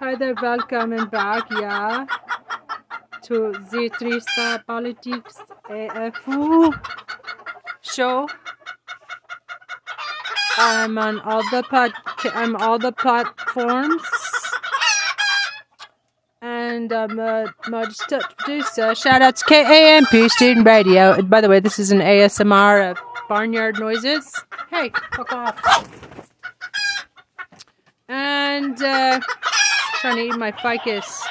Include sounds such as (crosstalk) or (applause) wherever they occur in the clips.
Hi there, välkommen back, yeah, To the Trista Politics AFU show. I'm on all the pod, I'm all the platforms. And I'm a modest producer. Shout out to KAMP Student Radio. And by the way, this is an ASMR of barnyard noises. Hey, fuck off. And uh, trying to eat my ficus.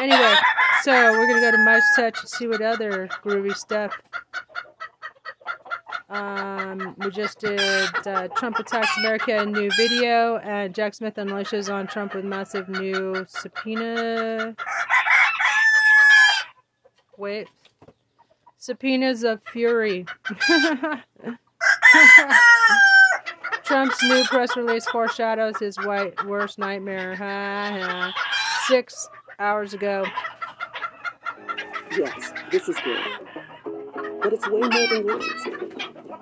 Anyway, so we're gonna go to Midas Touch and see what other groovy stuff. Um, we just did uh, Trump attacks America new video, and Jack Smith unleashes on Trump with massive new subpoena. Wait, subpoenas of fury. (laughs) Trump's new press release foreshadows his white worst nightmare. Six hours ago. Yes, this is good. But it's way more than words.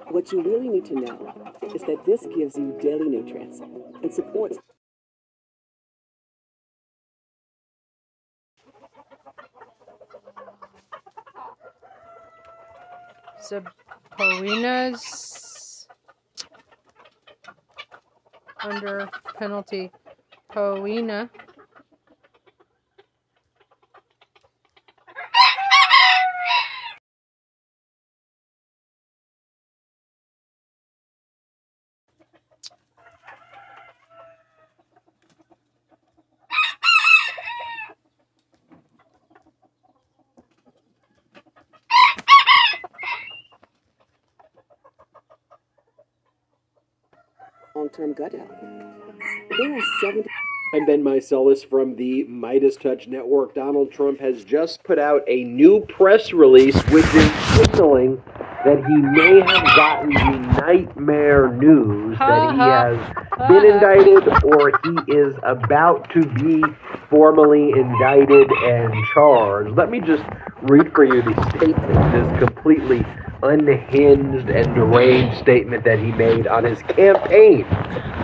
What you really need to know is that this gives you daily nutrients and supports subpoenas under penalty. Poena. Long-term gut health. There are 70 I'm Ben Meiselas from the Midas Touch Network. Donald Trump has just put out a new press release which is signaling that he may have gotten the nightmare news that he has been indicted or he is about to be formally indicted and charged. Let me just read for you the statement, this completely unhinged and deranged statement that he made on his campaign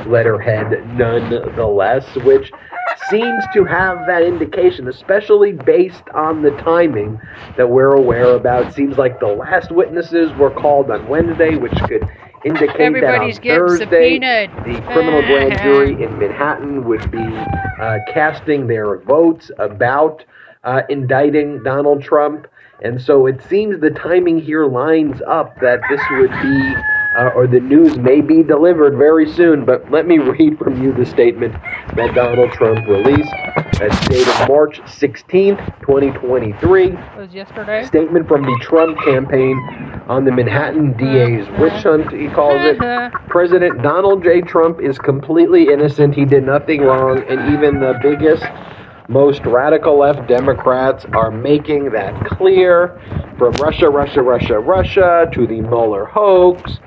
letterhead, nonetheless, which seems to have that indication, especially based on the timing that we're aware about. Seems like the last witnesses were called on Wednesday, which could indicate Everybody's that on Thursday subpoenaed. the criminal grand (laughs) jury in Manhattan would be uh, casting their votes about uh, indicting Donald Trump. And so it seems the timing here lines up that this would be, uh, or the news may be delivered very soon. But let me (laughs) read from you the statement that Donald Trump released. That's dated March 16th, 2023 It was yesterday. statement from the Trump campaign on the Manhattan DA's witch hunt, he calls it. President Donald J. Trump is completely innocent. He did nothing wrong, and even the biggest, most radical left Democrats are making that clear. From Russia, Russia, Russia, Russia to the Mueller hoax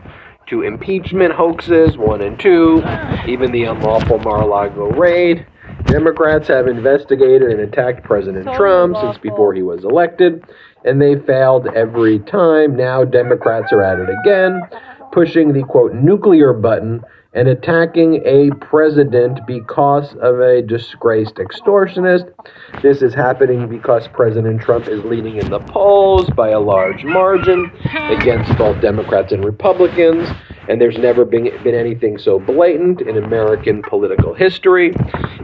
to impeachment hoaxes, one and two, even the unlawful Mar a Lago raid. Democrats have investigated and attacked President So Trump since before he was elected, and they failed every time. Now Democrats are at it again, pushing the quote nuclear button and attacking a president because of a disgraced extortionist. This is happening because President Trump is leading in the polls by a large margin against both Democrats and Republicans. And there's never been, been anything so blatant in American political history.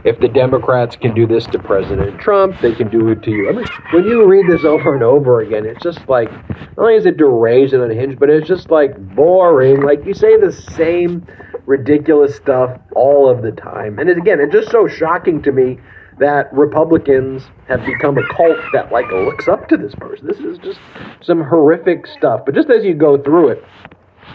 If the Democrats can do this to President Trump, they can do it to you. I mean, when you read this over and over again, it's just like, not only is it deranged and unhinged, but it's just like boring. Like you say the same ridiculous stuff all of the time. And it, again, it's just so shocking to me that Republicans have become a cult that like looks up to this person. This is just some horrific stuff. But just as you go through it,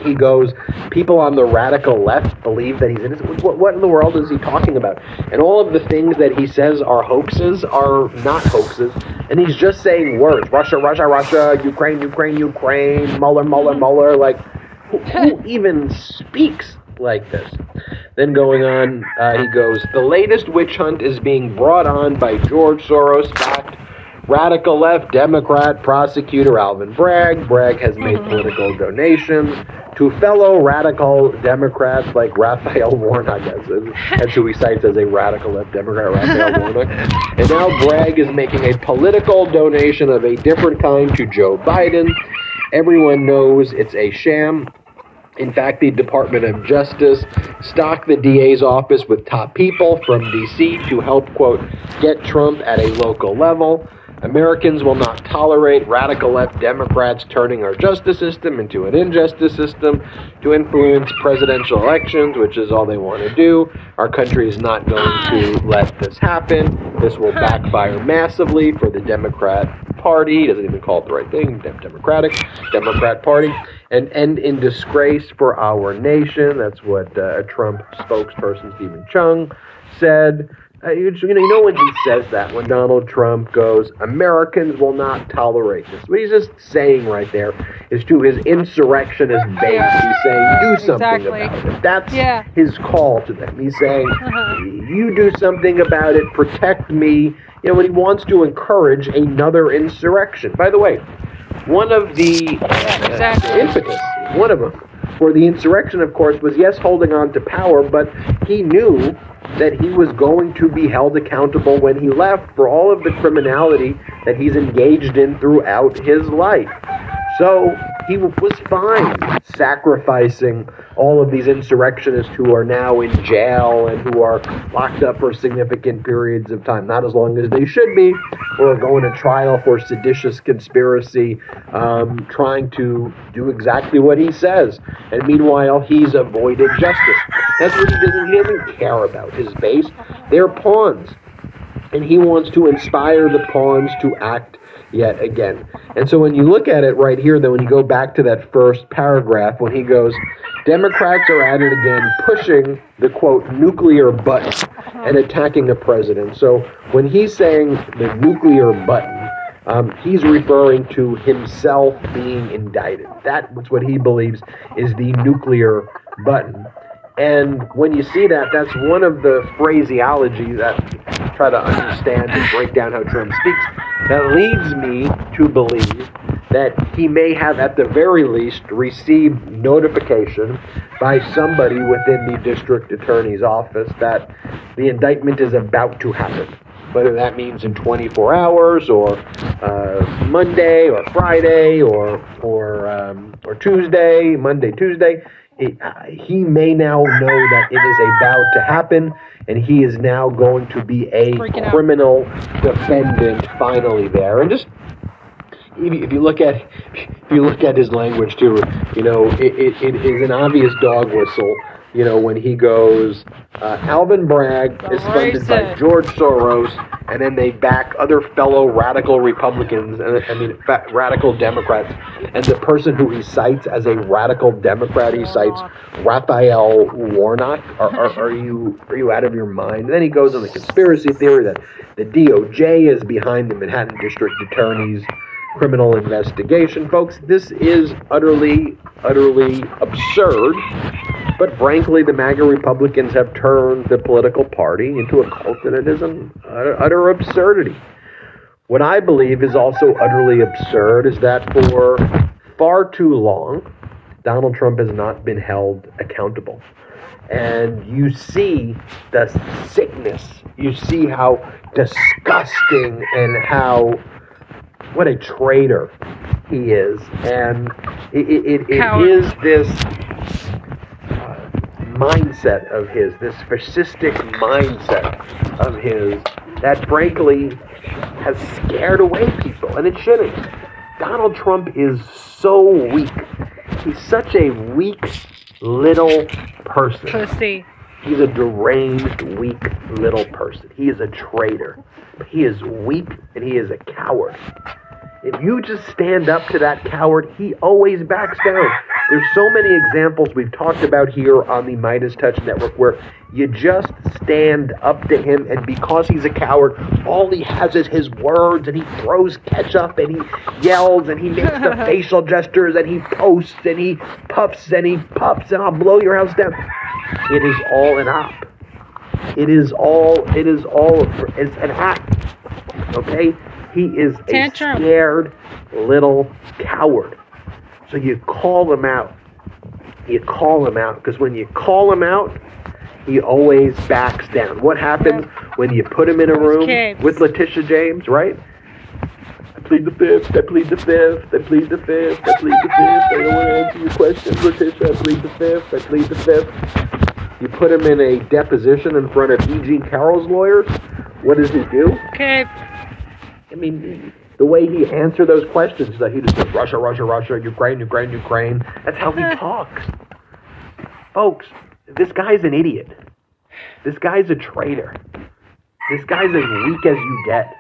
he goes, people on the radical left believe that he's innocent. What, what in the world is he talking about? And all of the things that he says are hoaxes are not hoaxes. And he's just saying words Russia, Russia, Russia, Ukraine, Ukraine, Ukraine, Mueller, Mueller, mm-hmm. Mueller. Like, who, who even speaks like this? Then going on, uh, he goes, the latest witch hunt is being brought on by George Soros backed radical left Democrat prosecutor Alvin Bragg. Bragg has made political donations to fellow radical Democrats like Raphael (laughs) Warnock, that's who he cites as a radical left Democrat, Raphael (laughs) Warnock. And now Bragg is making a political donation of a different kind to Joe Biden. Everyone knows it's a sham. In fact, the Department of Justice stocked the DA's office with top people from D.C. to help, quote, get Trump at a local level. Americans will not tolerate radical left Democrats turning our justice system into an injustice system to influence presidential elections, which is all they want to do. Our country is not going to let this happen. This will backfire massively for the Democrat Party. He doesn't even call it the right thing, Democratic, Democrat Party, and end in disgrace for our nation. That's what uh, a Trump spokesperson, Steven Cheung, said. Uh, you, you, know, you know when he says that, when Donald Trump goes, Americans will not tolerate this. What he's just saying right there is to his insurrectionist (laughs) base, he's saying, do something Exactly. about it. That's Yeah. his call to them. He's saying, Uh-huh. (laughs) you do something about it, protect me. You know, when he wants to encourage another insurrection. By the way, one of the uh, exactly. impetus, one of them, for the insurrection, of course, was yes, holding on to power, but he knew that he was going to be held accountable when he left for all of the criminality that he's engaged in throughout his life. So he was fine sacrificing all of these insurrectionists who are now in jail and who are locked up for significant periods of time, not as long as they should be, or going to trial for seditious conspiracy, um, trying to do exactly what he says. And meanwhile, he's avoided justice. That's what he doesn't. He doesn't care about his base. They're pawns and he wants to inspire the pawns to act yet again. And so when you look at it right here, then when you go back to that first paragraph, when he goes, Democrats are at it again, pushing the quote nuclear button and attacking the president. So when he's saying the nuclear button, um, he's referring to himself being indicted. That's what he believes is the nuclear button. And when you see that, that's one of the phraseology that try to understand and break down how Trump speaks. That leads me to believe that he may have, at the very least, received notification by somebody within the district attorney's office that the indictment is about to happen. Whether that means in 24 hours, or uh, Monday, or Friday, or or um, or Tuesday, Monday, Tuesday it, uh, he may now know that it is about to happen, and he is now going to be a Freaking out. criminal defendant finally there. And just if you, if you look at if you look at his language too, you know it, it, it is an obvious dog whistle. You know when he goes, uh, Alvin Bragg is funded by George Soros, and then they back other fellow radical Republicans, and I mean fa- radical Democrats, and the person who he cites as a radical Democrat, he cites Raphael Warnock. Are, are, are you are you out of your mind? And then he goes on the conspiracy theory that the DOJ is behind the Manhattan District Attorney's criminal investigation. Folks, this is utterly, utterly absurd. But frankly, the MAGA Republicans have turned the political party into a cult, and it is an utter, absurdity. What I believe is also utterly absurd is that for far too long, Donald Trump has not been held accountable. And you see the sickness, you see how disgusting and how what a traitor he is. And it, it, it, it is this uh, mindset of his, this fascistic mindset of his, that frankly has scared away people, and it shouldn't. Donald Trump is so weak. He's such a weak little person. Pussy. He's a deranged, weak little person. He is a traitor. He is weak and he is a coward. If you just stand up to that coward, he always backs down. There's so many examples we've talked about here on the Midas Touch Network where you just stand up to him, and because he's a coward, all he has is his words, and he throws ketchup, and he yells, and he makes the (laughs) facial gestures, and he posts, and he puffs, and he puffs, and I'll blow your house down. It is all an op. It is all. It is all. It's an act. Okay. He is a scared little coward. So you call him out. you call him out because when you call him out, he always backs down. What happens when you put him in a room with Letitia James, right? I plead the fifth. I plead the fifth. I plead the fifth. I plead the fifth. I don't want to answer your questions, Letitia. I plead the fifth. I plead the fifth. You put him in a deposition in front of E.G. Carroll's lawyers. What does he do? Okay. I mean, the way he answered those questions, that he just says Russia, Russia, Russia, Ukraine, Ukraine, Ukraine. That's how he (laughs) talks. Folks, this guy's an idiot. This guy's a traitor. This guy's as weak as you get.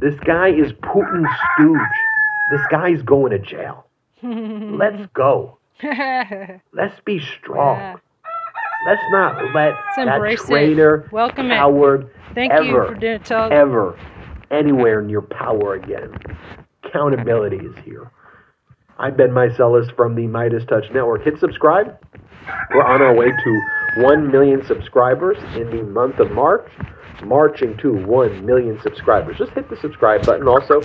This guy is Putin's stooge. This guy's going to jail. (laughs) Let's go. (laughs) Let's be strong. Yeah. Let's not let Let's that embrace it. traitor, Welcome it. coward, Thank ever, you for doing tell ever anywhere near power again. Accountability is here. I've Ben Meiselas from the Midas Touch Network. Hit subscribe. We're on our way to 1 million subscribers in the month of March. Marching to 1 million subscribers. Just hit the subscribe button. Also,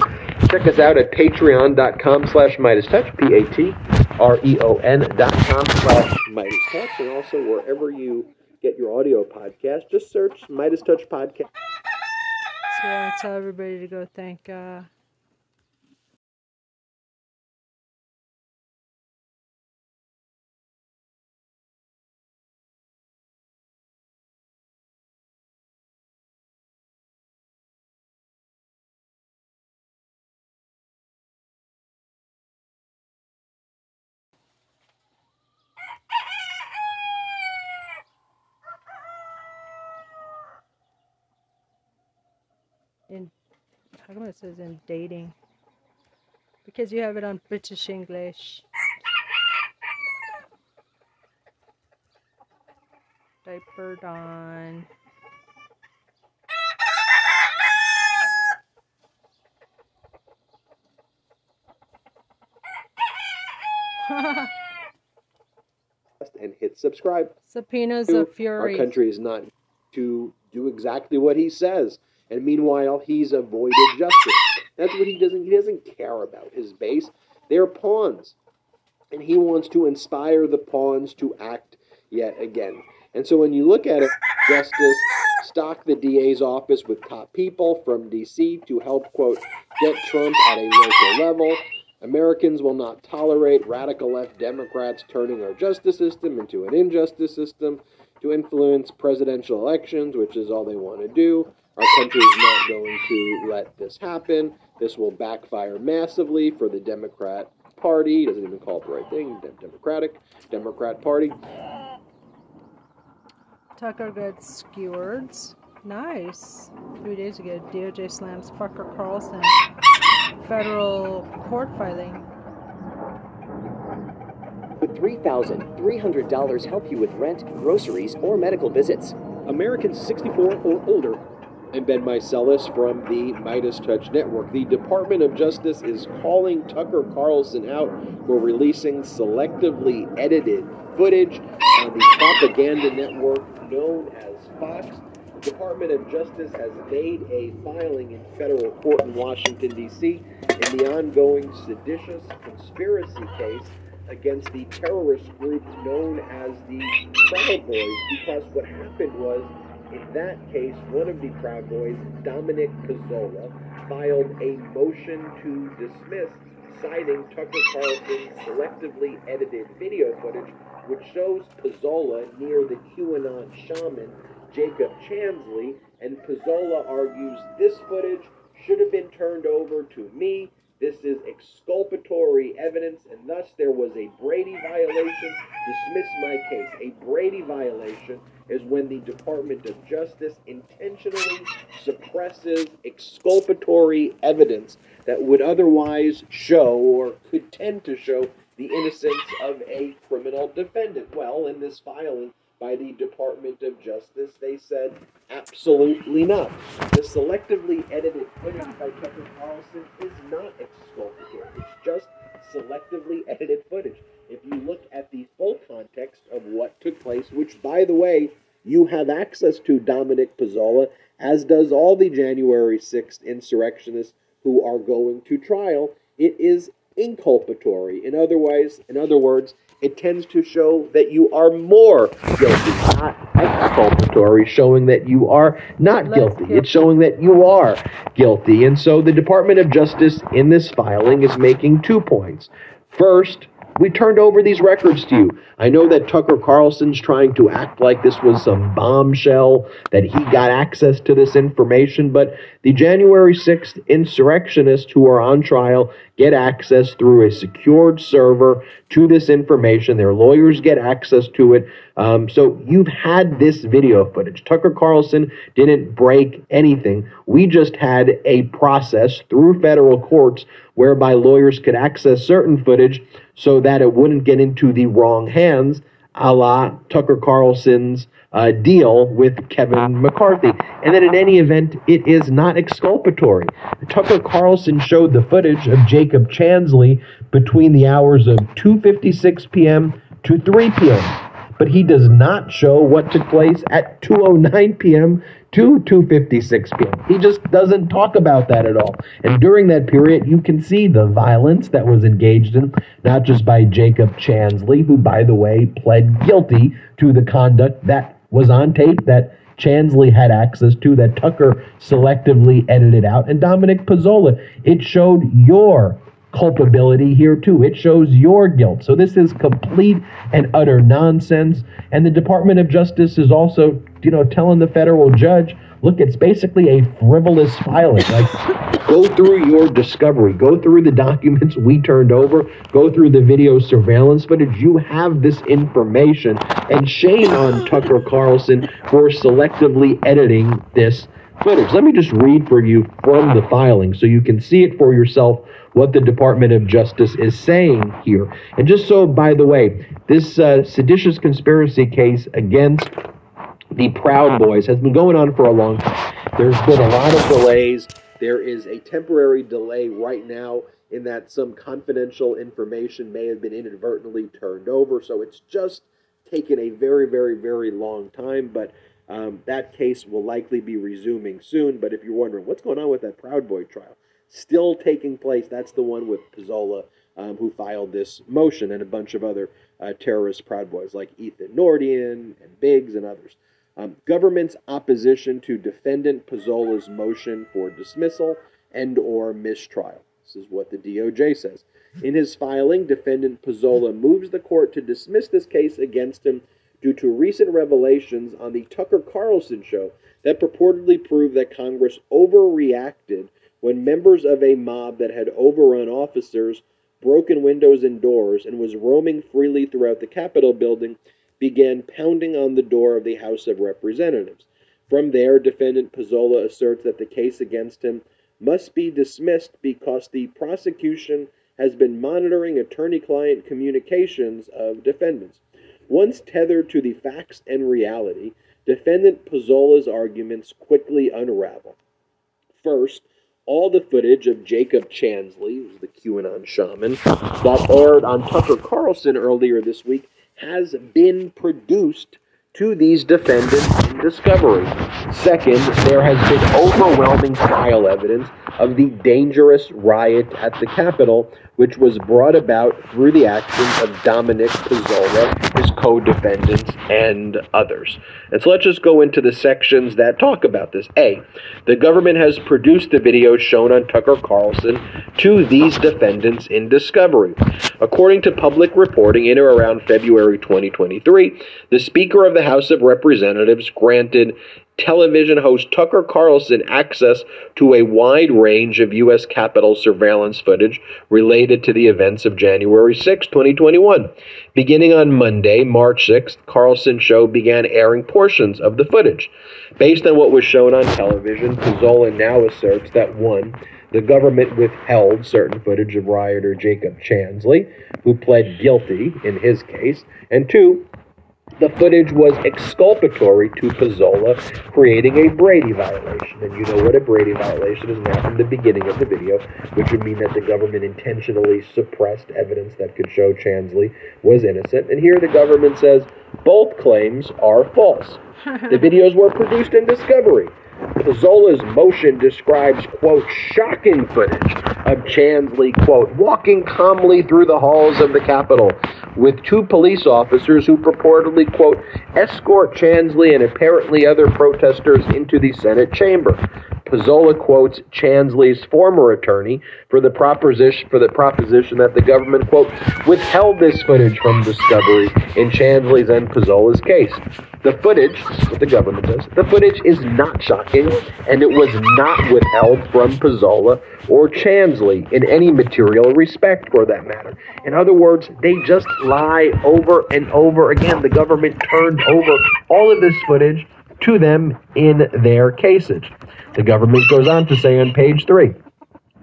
check us out at patreon.com slash Midas Touch, P-A-T-R-E-O-N dot com slash Midas Touch. And also, wherever you get your audio podcast, just search Midas Touch Podcast. So I tell everybody to go thank uh in how come it says in dating? Because you have it on British English. Diapered on. and hit subscribe. Subpoenas of Fury. Our country is not to do exactly what he says, and meanwhile he's avoided justice. That's what he doesn't. He doesn't care about his base. They're pawns, and he wants to inspire the pawns to act yet again. And so when you look at it, justice stock the DA's office with top people from D.C. to help quote get Trump at a local level. Americans will not tolerate radical left Democrats turning our justice system into an injustice system to influence presidential elections, which is all they want to do. Our country is not going to let this happen. This will backfire massively for the Democrat Party. He doesn't even call it the right thing. Dem- Democratic Democrat Party. Tucker gets skewered. Nice. Three days ago, DOJ slams Fucker Carlson. Federal court filing. Would $3,300 help you with rent, groceries, or medical visits? Americans 64 or older. I'm Ben Meiselas from the Midas Touch Network. The Department of Justice is calling Tucker Carlson out for releasing selectively edited footage on the propaganda network known as Fox. The Department of Justice has made a filing in federal court in Washington, D.C., in the ongoing seditious conspiracy case against the terrorist group known as the Proud Boys because what happened was, in that case, one of the Proud Boys, Dominic Pezzola, filed a motion to dismiss, citing Tucker Carlson's selectively edited video footage, which shows Pezzola near the QAnon shaman Jacob Chansley, and Pezzola argues this footage should have been turned over to me. This is exculpatory evidence, and thus there was a Brady violation. Dismiss my case. A Brady violation is when the Department of Justice intentionally suppresses exculpatory evidence that would otherwise show or could tend to show the innocence of a criminal defendant. Well, in this filing by the Department of Justice, they said absolutely not. The selectively edited footage by Tucker Carlson is not exculpatory. It's just selectively edited footage. If you look at the full context of what took place, which, by the way, you have access to Dominic Pezzola, as does all the January 6th insurrectionists who are going to trial, it is inculpatory. In other ways, in other words, it tends to show that you are more guilty, not exculpatory, showing that you are not guilty. guilty. It's showing that you are guilty. And so the Department of Justice in this filing is making two points. First, we turned over these records to you. I know that Tucker Carlson's trying to act like this was some bombshell, that he got access to this information, but the January 6th insurrectionists who are on trial get access through a secured server to this information. Their lawyers get access to it. Um, so you've had this video footage. Tucker Carlson didn't break anything. We just had a process through federal courts whereby lawyers could access certain footage so that it wouldn't get into the wrong hands, a la Tucker Carlson's uh, deal with Kevin McCarthy. And then in any event, it is not exculpatory. Tucker Carlson showed the footage of Jacob Chansley between the hours of 2:56 p.m. to 3 p.m but he does not show what took place at 2:09 p.m. to 2:56 p.m. He just doesn't talk about that at all. And during that period, you can see the violence that was engaged in, not just by Jacob Chansley, who, by the way, pled guilty to the conduct that was on tape that Chansley had access to, that Tucker selectively edited out, and Dominic Pezzola. It showed your culpability here too. It shows your guilt. So this is complete and utter nonsense. And the Department of Justice is also, you know, telling the federal judge, look, it's basically a frivolous filing. Like, go through your discovery, go through the documents we turned over, go through the video surveillance footage. You have this information, and shame on Tucker Carlson for selectively editing this footage. Let me just read for you from the filing so you can see it for yourself what the Department of Justice is saying here. And just so, by the way, this uh, seditious conspiracy case against the Proud Boys has been going on for a long time. There's been a lot of delays. There is a temporary delay right now in that some confidential information may have been inadvertently turned over. So it's just taken a very, very, very long time. But um, that case will likely be resuming soon. But if you're wondering what's going on with that Proud Boy trial, still taking place. That's the one with Pezzola, um, who filed this motion, and a bunch of other uh, terrorist Proud Boys like Ethan Nordean and Biggs and others. Um, government's opposition to defendant Pezzola's motion for dismissal and or mistrial. This is what the DOJ says. In his filing, defendant Pezzola moves the court to dismiss this case against him due to recent revelations on the Tucker Carlson show that purportedly prove that Congress overreacted when members of a mob that had overrun officers, broken windows and doors, and was roaming freely throughout the Capitol building began pounding on the door of the House of Representatives. From there, defendant Pezzola asserts that the case against him must be dismissed because the prosecution has been monitoring attorney client communications of defendants. Once tethered to the facts and reality, defendant Pezzola's arguments quickly unravel. First, all the footage of Jacob Chansley, who's the QAnon shaman, that aired on Tucker Carlson earlier this week has been produced to these defendants in discovery. Second, there has been overwhelming trial evidence of the dangerous riot at the Capitol, which was brought about through the actions of Dominic Pezzola, co-defendants, and others. And so let's just go into the sections that talk about this. A, the government has produced the video shown on Tucker Carlson to these defendants in discovery. According to public reporting in or around February 2023, the Speaker of the House of Representatives granted television host Tucker Carlson access to a wide range of U.S. Capitol surveillance footage related to the events of January 6, 2021. Beginning on Monday, March 6th, Carlson show began airing portions of the footage. Based on what was shown on television, Pezzola now asserts that one, the government withheld certain footage of rioter Jacob Chansley, who pled guilty in his case, and two, the footage was exculpatory to Pezzola, creating a Brady violation. And you know what a Brady violation is now from the beginning of the video, which would mean that the government intentionally suppressed evidence that could show Chansley was innocent. And here the government says both claims are false. The (laughs) videos were produced in discovery. Pezzola's motion describes, quote, shocking footage of Chansley, quote, walking calmly through the halls of the Capitol with two police officers who purportedly, quote, escort Chansley and apparently other protesters into the Senate chamber. Pezzola quotes Chansley's former attorney for the proposition for the proposition that the government quote withheld this footage from discovery in Chansley's and Pezzola's case. The footage, what the government does, the footage is not shocking, and it was not withheld from Pezzola or Chansley in any material respect, for that matter. In other words, they just lie over and over again. The government turned over all of this footage to them in their cases. The government goes on to say on page three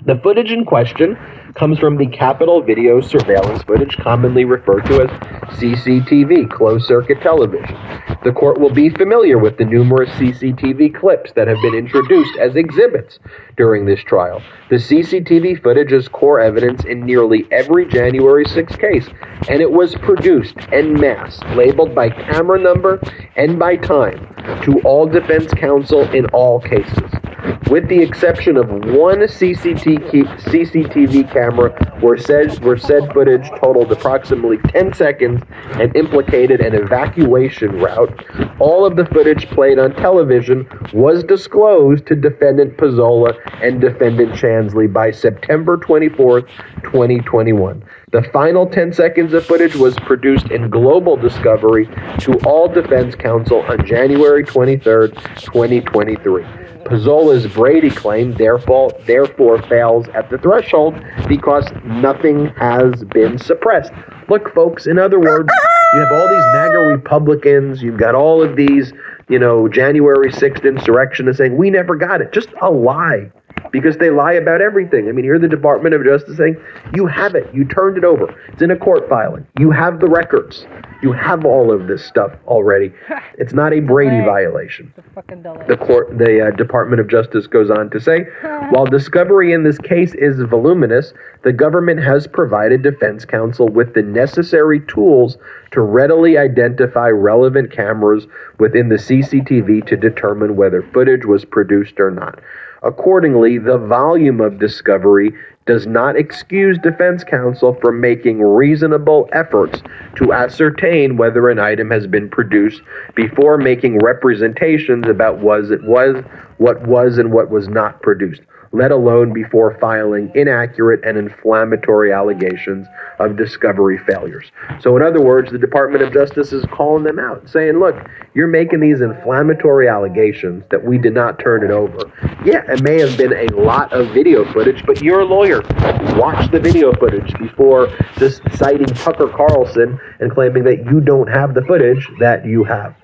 the footage in question comes from the Capitol video surveillance footage, commonly referred to as CCTV, closed circuit television. The court will be familiar with the numerous CCTV clips that have been introduced as exhibits during this trial. The CCTV footage is core evidence in nearly every January 6 case, and it was produced en masse, labeled by camera number and by time, to all defense counsel in all cases with the exception of one CCTV camera where said, where said footage totaled approximately 10 seconds and implicated an evacuation route, all of the footage played on television was disclosed to defendant Pezzola and defendant Chansley by September 24th, 2021. The final 10 seconds of footage was produced in global discovery to all defense counsel on January 23rd, 2023. Pezzola's Brady claim therefore, therefore fails at the threshold because nothing has been suppressed. Look, folks, in other words, you have all these MAGA Republicans, you've got all of these, you know, January 6th insurrectionists saying, we never got it. Just a lie because they lie about everything. I mean, you're the Department of Justice saying, you have it, you turned it over. It's in a court filing. You have the records. You have all of this stuff already. (laughs) It's not a Brady violation. The court, the uh, Department of Justice goes on to say, (laughs) while discovery in this case is voluminous, the government has provided defense counsel with the necessary tools to readily identify relevant cameras within the CCTV to determine whether footage was produced or not. Accordingly, the volume of discovery does not excuse defense counsel from making reasonable efforts to ascertain whether an item has been produced before making representations about was it was what was and what was not produced let alone before filing inaccurate and inflammatory allegations of discovery failures. So, in other words, the Department of Justice is calling them out, saying, look, you're making these inflammatory allegations that we did not turn it over. Yeah, it may have been a lot of video footage, but you're a lawyer. Watch the video footage before just citing Tucker Carlson and claiming that you don't have the footage that you have.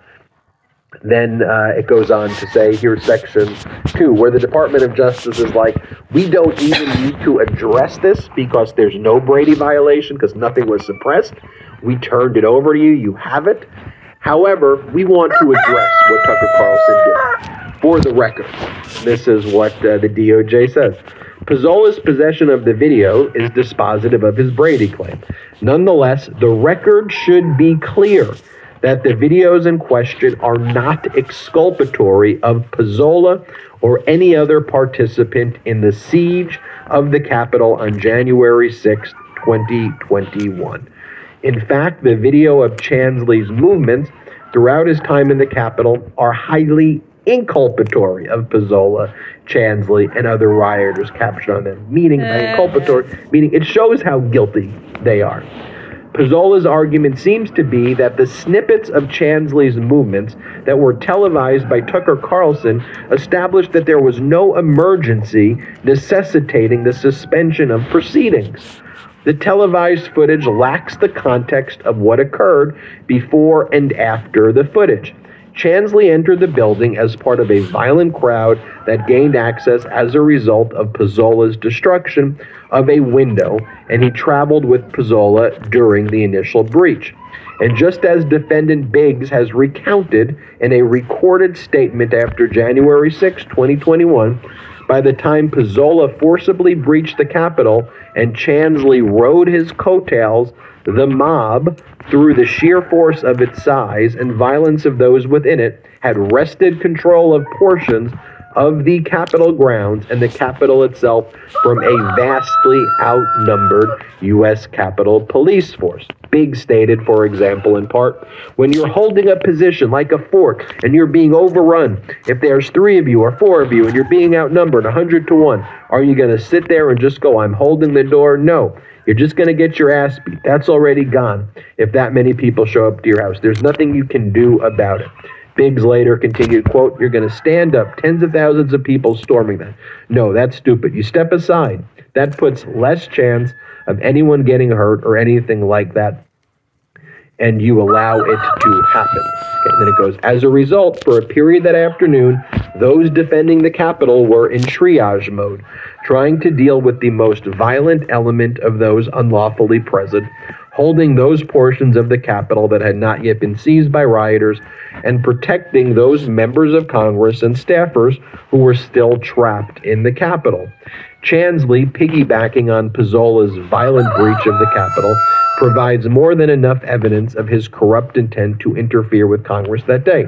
Then uh, it goes on to say, here's section two, where the Department of Justice is like, we don't even need to address this because there's no Brady violation because nothing was suppressed. We turned it over to you. You have it. However, we want to address what Tucker Carlson did. For the record, this is what uh, the DOJ says. Pezzola's possession of the video is dispositive of his Brady claim. Nonetheless, the record should be clear that the videos in question are not exculpatory of Pezzola or any other participant in the siege of the Capitol on January 6, 2021. In fact, the video of Chansley's movements throughout his time in the Capitol are highly inculpatory of Pezzola, Chansley, and other rioters captured on them. Meaning by uh. inculpatory, meaning it shows how guilty they are. Pezzola's argument seems to be that the snippets of Chansley's movements that were televised by Tucker Carlson established that there was no emergency necessitating the suspension of proceedings. The televised footage lacks the context of what occurred before and after the footage. Chansley entered the building as part of a violent crowd that gained access as a result of Pezzola's destruction of a window, and he traveled with Pezzola during the initial breach. And just as defendant Biggs has recounted in a recorded statement after January 6, 2021, by the time Pezzola forcibly breached the Capitol and Chansley rode his coattails, the mob, through the sheer force of its size and violence of those within it, had wrested control of portions of the Capitol grounds and the Capitol itself from a vastly outnumbered U.S. Capitol police force. Big stated, for example, in part, when you're holding a position like a fort and you're being overrun, if there's three of you or four of you and you're being outnumbered 100 to 1, are you going to sit there and just go, I'm holding the door? No. You're just going to get your ass beat. That's already gone if that many people show up to your house. There's nothing you can do about it. Biggs later continued, quote, You're going to stand up, tens of thousands of people storming that. No, that's stupid. You step aside. That puts less chance of anyone getting hurt or anything like that, and you allow it to happen. Okay, then it goes, As a result, for a period that afternoon, those defending the Capitol were in triage mode, trying to deal with the most violent element of those unlawfully present holding those portions of the Capitol that had not yet been seized by rioters, and protecting those members of Congress and staffers who were still trapped in the Capitol. Chansley, piggybacking on Pezzola's violent breach of the Capitol, provides more than enough evidence of his corrupt intent to interfere with Congress that day.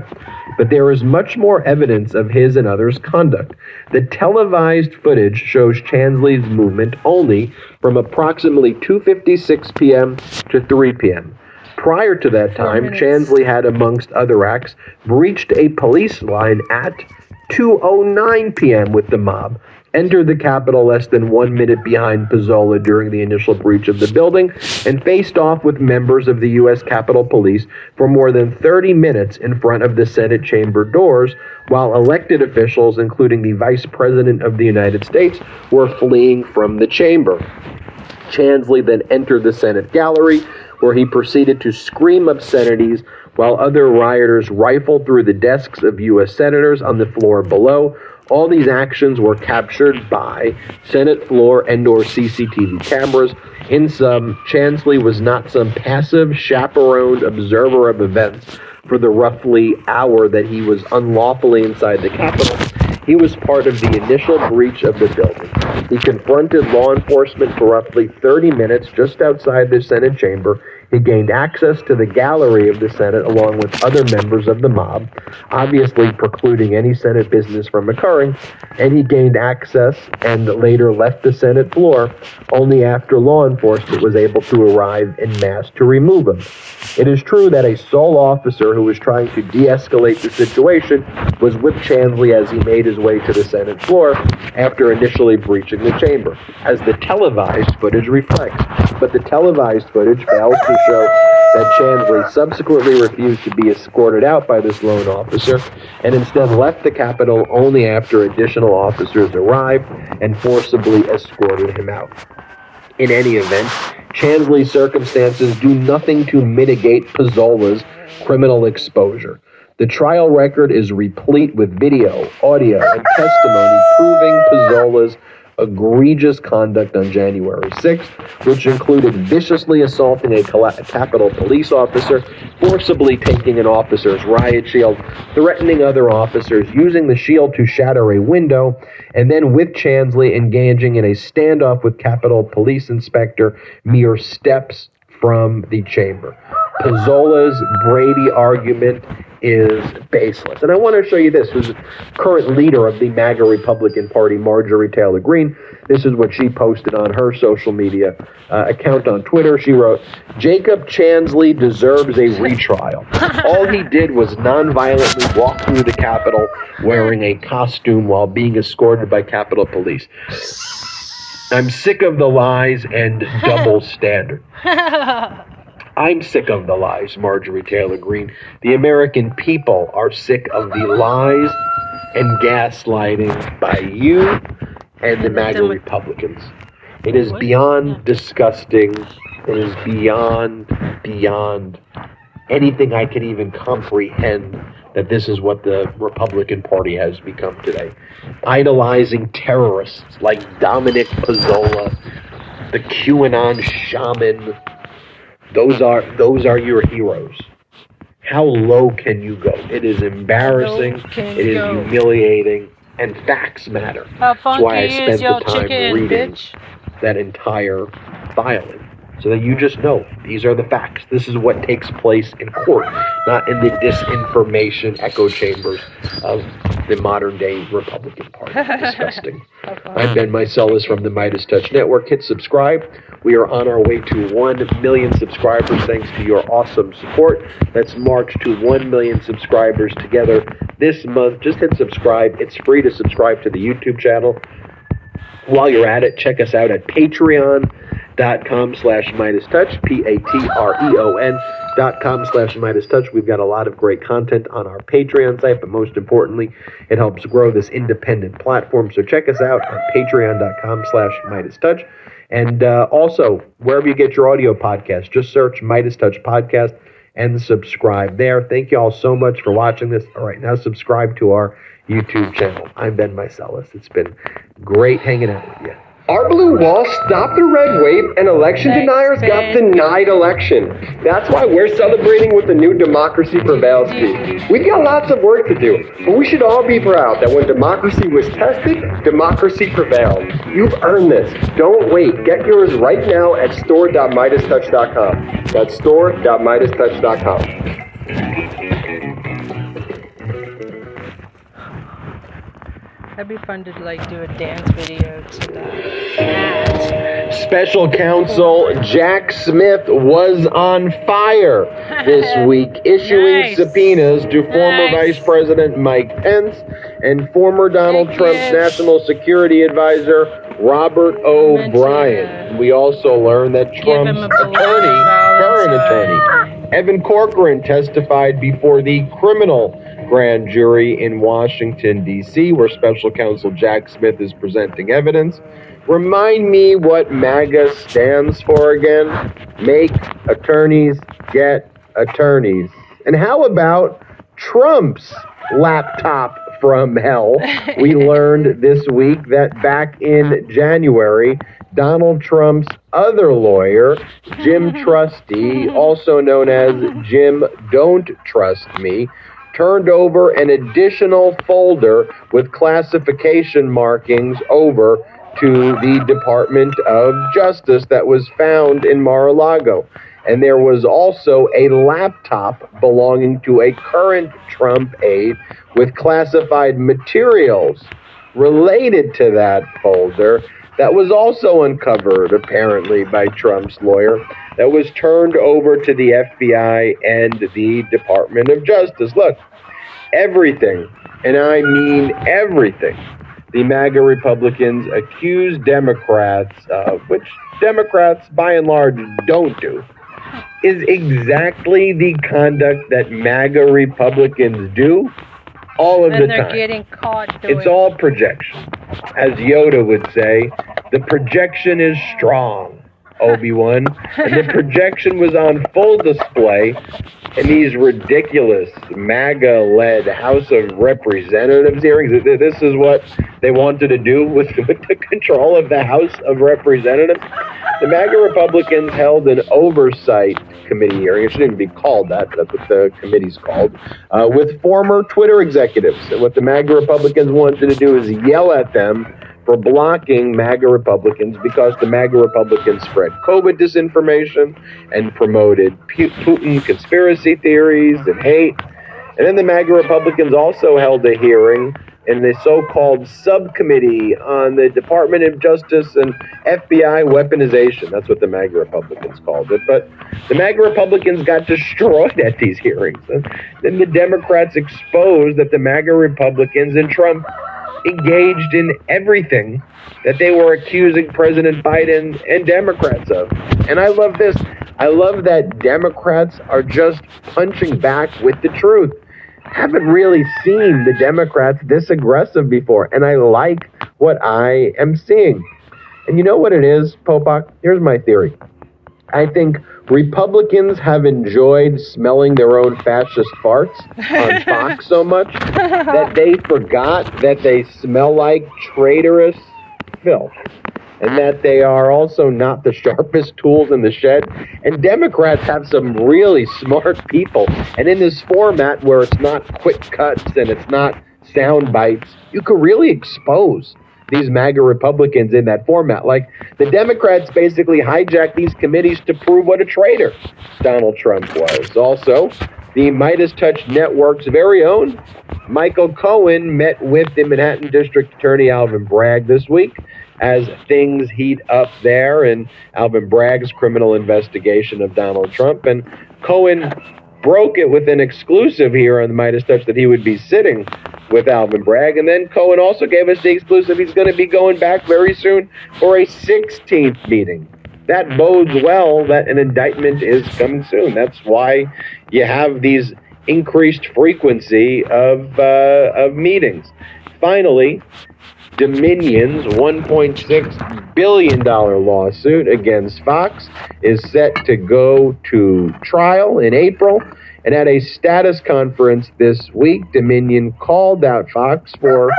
But there is much more evidence of his and others' conduct. The televised footage shows Chansley's movement only from approximately 2:56 p.m. to 3 p.m. Prior to that time, Chansley had, amongst other acts, breached a police line at 2:09 p.m. with the mob, entered the Capitol less than one minute behind Pezzola during the initial breach of the building, and faced off with members of the U.S. Capitol Police for more than 30 minutes in front of the Senate chamber doors, while elected officials, including the Vice President of the United States, were fleeing from the chamber. Chansley then entered the Senate gallery, where he proceeded to scream obscenities while other rioters rifled through the desks of U.S. senators on the floor below, all these actions were captured by Senate floor and or CCTV cameras. In sum, Chansley was not some passive, chaperoned observer of events for the roughly hour that he was unlawfully inside the Capitol. He was part of the initial breach of the building. He confronted law enforcement for roughly 30 minutes just outside the Senate chamber he gained access to the gallery of the Senate along with other members of the mob, obviously precluding any Senate business from occurring, and he gained access and later left the Senate floor only after law enforcement was able to arrive in mass to remove him. It is true that a sole officer who was trying to de escalate the situation was with Chansley as he made his way to the Senate floor after initially breaching the chamber, as the televised footage reflects. But the televised footage fails to show that Chansley subsequently refused to be escorted out by this lone officer and instead left the Capitol only after additional officers arrived and forcibly escorted him out. In any event, Chansley's circumstances do nothing to mitigate Pezzola's criminal exposure. The trial record is replete with video, audio, and testimony proving Pezzola's egregious conduct on January 6th, which included viciously assaulting a Capitol police officer, forcibly taking an officer's riot shield, threatening other officers, using the shield to shatter a window, and then with Chansley engaging in a standoff with Capitol Police Inspector mere steps from the chamber. Pezzola's Brady argument is baseless. And I want to show you this. Who's current leader of the MAGA Republican Party, Marjorie Taylor Greene. This is what she posted on her social media uh, account on Twitter. She wrote, Jacob Chansley deserves a retrial. (laughs) All he did was nonviolently walk through the Capitol wearing a costume while being escorted by Capitol Police. I'm sick of the lies and double (laughs) standard. (laughs) I'm sick of the lies, Marjorie Taylor Greene. The American people are sick of the lies and gaslighting by you and the MAGA Republicans. It is beyond disgusting. It is beyond, beyond anything I can even comprehend that this is what the Republican Party has become today. Idolizing terrorists like Dominic Pezzola, the QAnon shaman, those are those are your heroes. How low can you go? It is embarrassing. It is go? humiliating, and facts matter. How That's why I spent the time chicken, reading bitch? that entire filing. So that you just know these are the facts. This is what takes place in court, not in the disinformation echo chambers of the modern day Republican Party. (laughs) Disgusting. I'm Ben Meiselas from the Midas Touch Network. Hit subscribe. We are on our way to 1 million subscribers thanks to your awesome support. Let's march to 1 million subscribers together this month. Just hit subscribe. It's free to subscribe to the YouTube channel. While you're at it, check us out at patreon.com slash Midas Touch, P-A-T-R-E-O-N dot com slash Midas Touch. We've got a lot of great content on our Patreon site, but most importantly, it helps grow this independent platform. So check us out at patreon.com slash Midas Touch. And uh, also, wherever you get your audio podcast, just search Midas Touch Podcast and subscribe there. Thank you all so much for watching this. All right, now subscribe to our YouTube channel. I'm Ben Meiselas. It's been great hanging out with you. Our blue wall stopped the red wave and election Thanks, deniers got denied election. That's why we're celebrating with the new Democracy Prevails speech. We've got lots of work to do, but we should all be proud that when democracy was tested, democracy prevailed. You've earned this. Don't wait. Get yours right now at store.midastouch.com. That's store.midastouch.com. That'd be fun to like do a dance video to that. Special counsel Jack Smith was on fire this (laughs) week, issuing Nice. subpoenas to former Nice. Vice President Mike Pence and former Donald Thank Trump's you. national security advisor Robert O'Brien. Uh, we also learned that Trump's attorney, current attorney, Evan Corcoran testified before the criminal grand jury in Washington, D.C., where special counsel Jack Smith is presenting evidence. Remind me what MAGA stands for again. Make attorneys get attorneys. And how about Trump's laptop from hell? We (laughs) learned this week that back in January, Donald Trump's other lawyer, Jim (laughs) Trusty, also known as Jim Don't Trust Me, turned over an additional folder with classification markings over to the Department of Justice that was found in Mar-a-Lago. And there was also a laptop belonging to a current Trump aide with classified materials related to that folder that was also uncovered, apparently, by Trump's lawyer, that was turned over to the FBI and the Department of Justice. Look, everything, and I mean everything, the MAGA Republicans accuse Democrats of, which Democrats by and large don't do, is exactly the conduct that MAGA Republicans do all of And the they're time. getting caught doing It's all projection. As Yoda would say, the projection is strong, Obi Wan. and the projection was on full display in these ridiculous MAGA led House of Representatives hearings. This is what they wanted to do with, (laughs) with the control of the House of Representatives. The MAGA Republicans held an oversight committee hearing. It shouldn't be called that, that's what the committee's called, uh, with former Twitter executives. And what the MAGA Republicans wanted to do is yell at them for blocking MAGA Republicans because the MAGA Republicans spread COVID disinformation and promoted Putin conspiracy theories and hate. And then the MAGA Republicans also held a hearing in the so-called subcommittee on the Department of Justice and FBI weaponization. That's what the MAGA Republicans called it. But the MAGA Republicans got destroyed at these hearings. And then the Democrats exposed that the MAGA Republicans and Trump engaged in everything that they were accusing President Biden and Democrats of. And I love this. I love that Democrats are just punching back with the truth. Haven't really seen the Democrats this aggressive before, and I like what I am seeing. And you know what it is, Popok? Here's my theory. I think Republicans have enjoyed smelling their own fascist farts on (laughs) Fox so much that they forgot that they smell like traitorous filth and that they are also not the sharpest tools in the shed. And Democrats have some really smart people. And in this format where it's not quick cuts and it's not sound bites, you could really expose these MAGA Republicans in that format. Like the Democrats basically hijacked these committees to prove what a traitor Donald Trump was. Also, The Midas Touch Network's very own Michael Cohen met with the Manhattan District Attorney Alvin Bragg this week as things heat up there in Alvin Bragg's criminal investigation of Donald Trump. And Cohen broke it with an exclusive here on the Midas Touch that he would be sitting with Alvin Bragg. And then Cohen also gave us the exclusive he's going to be going back very soon for a 16th meeting. That bodes well that an indictment is coming soon. That's why you have these increased frequency of, uh, of meetings. Finally, Dominion's $1.6 billion lawsuit against Fox is set to go to trial in April. And at a status conference this week, Dominion called out Fox for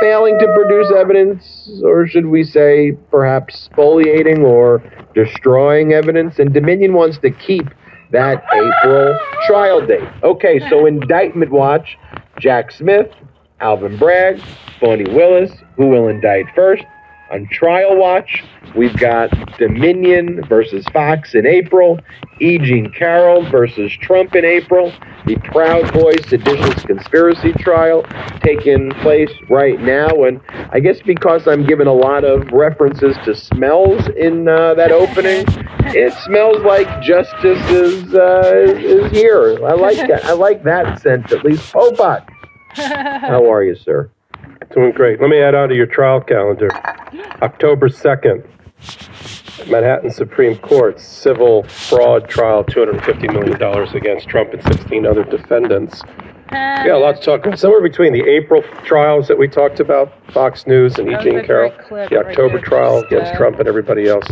failing to produce evidence, or should we say perhaps spoliating or destroying evidence. And Dominion wants to keep that April trial date. Okay, so indictment watch Jack Smith, Alvin Bragg, Fani Willis, who will indict first. On trial watch, we've got Dominion versus Fox in April, E. Jean Carroll versus Trump in April, the Proud Boys seditious conspiracy trial taking place right now. And I guess because I'm given a lot of references to smells in uh, that opening, it smells like justice is, uh, is here. I like that. I like that sense at least. Popok, how (laughs) are you, sir? Doing great. Let me add on to your trial calendar. October 2nd, Manhattan Supreme Court civil fraud trial, $250 million against Trump and 16 other defendants. Yeah, a lot to talk about. Somewhere between the April trials that we talked about, Fox News and E. Jean Carroll, the October there, trial just, against uh, Trump and everybody else.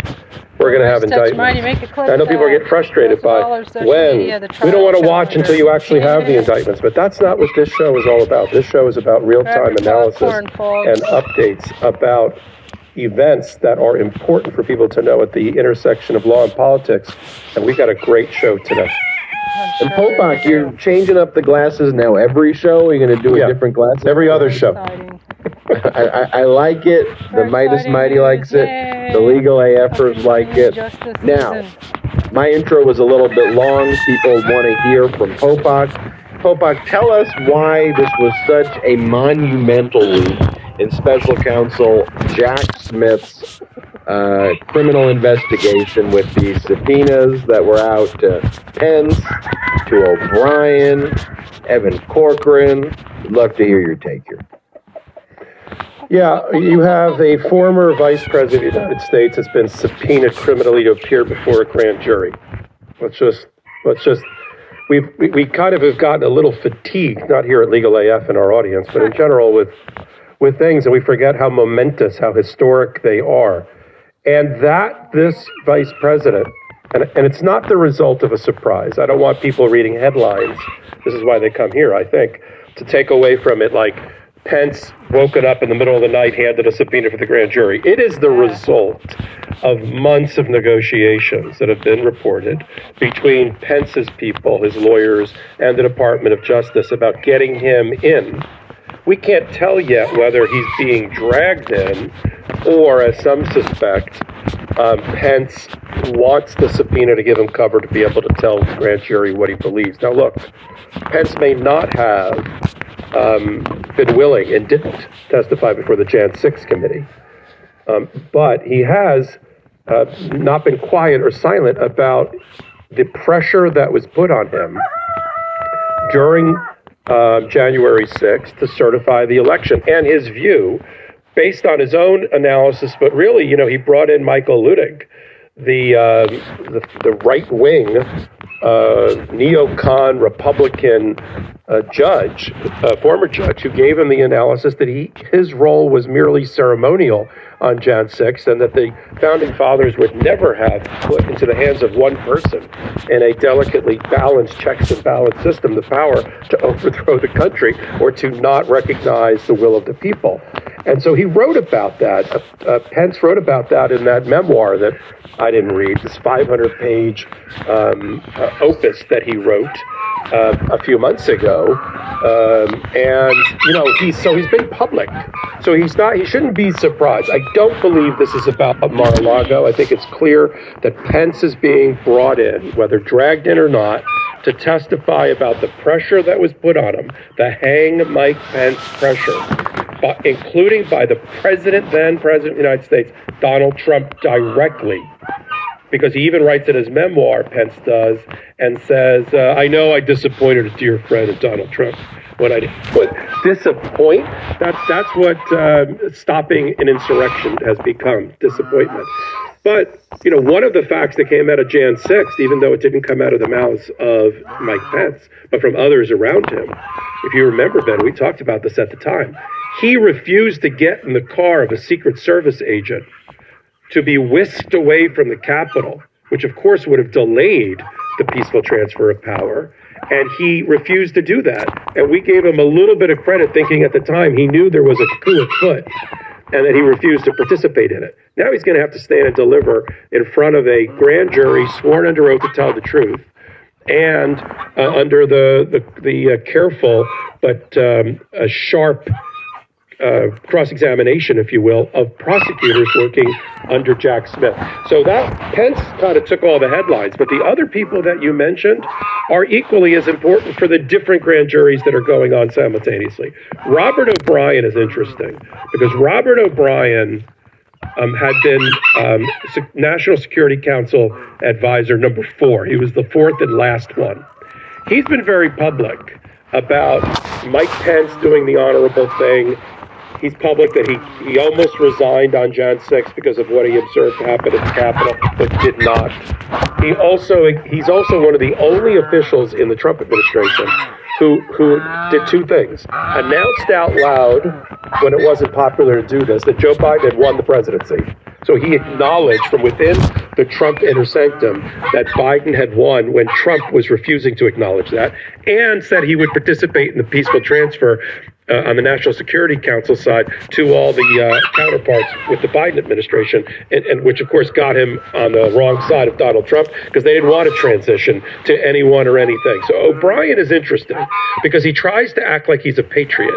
We're going to have indictments. make a clip I know people are getting frustrated Goes with all by when media, we don't want to watch until you actually have the indictments, but that's not what this show is all about. This show is about real-time analysis and updates about events that are important for people to know at the intersection of law and politics. And we've got a great show today. And Popok, you're changing up the glasses now every show. You're going to do a Yeah. different glass. Every other show. (laughs) I, I, I like it. The Midas Mighty news. likes it. Yay. The legal AFers like it. Now, season. my intro was a little bit long. People want to hear from Popok. Popok, tell us why this was such a monumental week in Special Counsel Jack Smith's uh, criminal investigation with the subpoenas that were out to Pence, to O'Brien, Evan Corcoran. Love to hear your take here. Yeah, you have a former vice president of the United States that's been subpoenaed criminally to appear before a grand jury. Let's just, let's just, we, we kind of have gotten a little fatigued, not here at Legal AF in our audience, but in general with, with things, and we forget how momentous, how historic they are. And that this vice president, and, and it's not the result of a surprise. I don't want people reading headlines. This is why they come here, I think, to take away from it like Pence woken up in the middle of the night, handed a subpoena for the grand jury. It is the result of months of negotiations that have been reported between Pence's people, his lawyers, and the Department of Justice about getting him in. We can't tell yet whether he's being dragged in or, as some suspect, um, Pence wants the subpoena to give him cover to be able to tell the grand jury what he believes. Now, look, Pence may not have um, been willing and didn't testify before the Jan 6 committee, um, but he has uh, not been quiet or silent about the pressure that was put on him during uh, January 6th to certify the election. And his view, based on his own analysis, but really, you know, he brought in Michael Luttig, the, uh, the, the right wing uh, neocon Republican uh, judge, uh, former judge, who gave him the analysis that he his role was merely ceremonial on Jan 6 and that the founding fathers would never have put into the hands of one person in a delicately balanced checks and balance system the power to (laughs) overthrow the country or to not recognize the will of the people. And so he wrote about that. Uh, uh, Pence wrote about that in that memoir that I didn't read, this 500 page um, uh, opus that he wrote uh, a few months ago. Um, and, you know, he's, so he's been public. So he's not, he shouldn't be surprised. I don't believe this is about Mar-a-Lago. I think it's clear that Pence is being brought in, whether dragged in or not, to testify about the pressure that was put on him, the hang Mike Pence pressure, but including by the president, then president of the United States, Donald Trump, directly. Because he even writes in his memoir, Pence does, and says, uh, I know I disappointed a dear friend, of Donald Trump, when I did. but disappoint. That's that's what um, stopping an insurrection has become disappointment. But you know, one of the facts that came out of Jan 6th, even though it didn't come out of the mouths of Mike Pence, but from others around him, if you remember, Ben, we talked about this at the time. He refused to get in the car of a Secret Service agent to be whisked away from the Capitol, which of course would have delayed the peaceful transfer of power. And he refused to do that. And we gave him a little bit of credit, thinking at the time he knew there was a coup afoot and that he refused to participate in it. Now he's going to have to stand and deliver in front of a grand jury sworn under oath to tell the truth and uh, under the, the, the uh, careful but um, sharp uh, cross examination, if you will, of prosecutors working under Jack Smith. So that Pence kind of took all the headlines, but the other people that you mentioned are equally as important for the different grand juries that are going on simultaneously. Robert O'Brien is interesting because Robert O'Brien. Um, had been um, National Security Council advisor number four. He was the fourth and last one. He's been very public about Mike Pence doing the honorable thing he's public that he, he almost resigned on Jan 6 because of what he observed happen at the Capitol, but did not. He also he's also one of the only officials in the Trump administration who who did two things: announced out loud when it wasn't popular to do this that Joe Biden had won the presidency. So he acknowledged from within the Trump inner sanctum that Biden had won when Trump was refusing to acknowledge that, and said he would participate in the peaceful transfer uh, on the National Security Council side to all the uh, counterparts with the Biden administration, and, and, which of course got him on the wrong side of Donald Trump because they didn't want to transition to anyone or anything. So O'Brien is interesting because he tries to act like he's a patriot.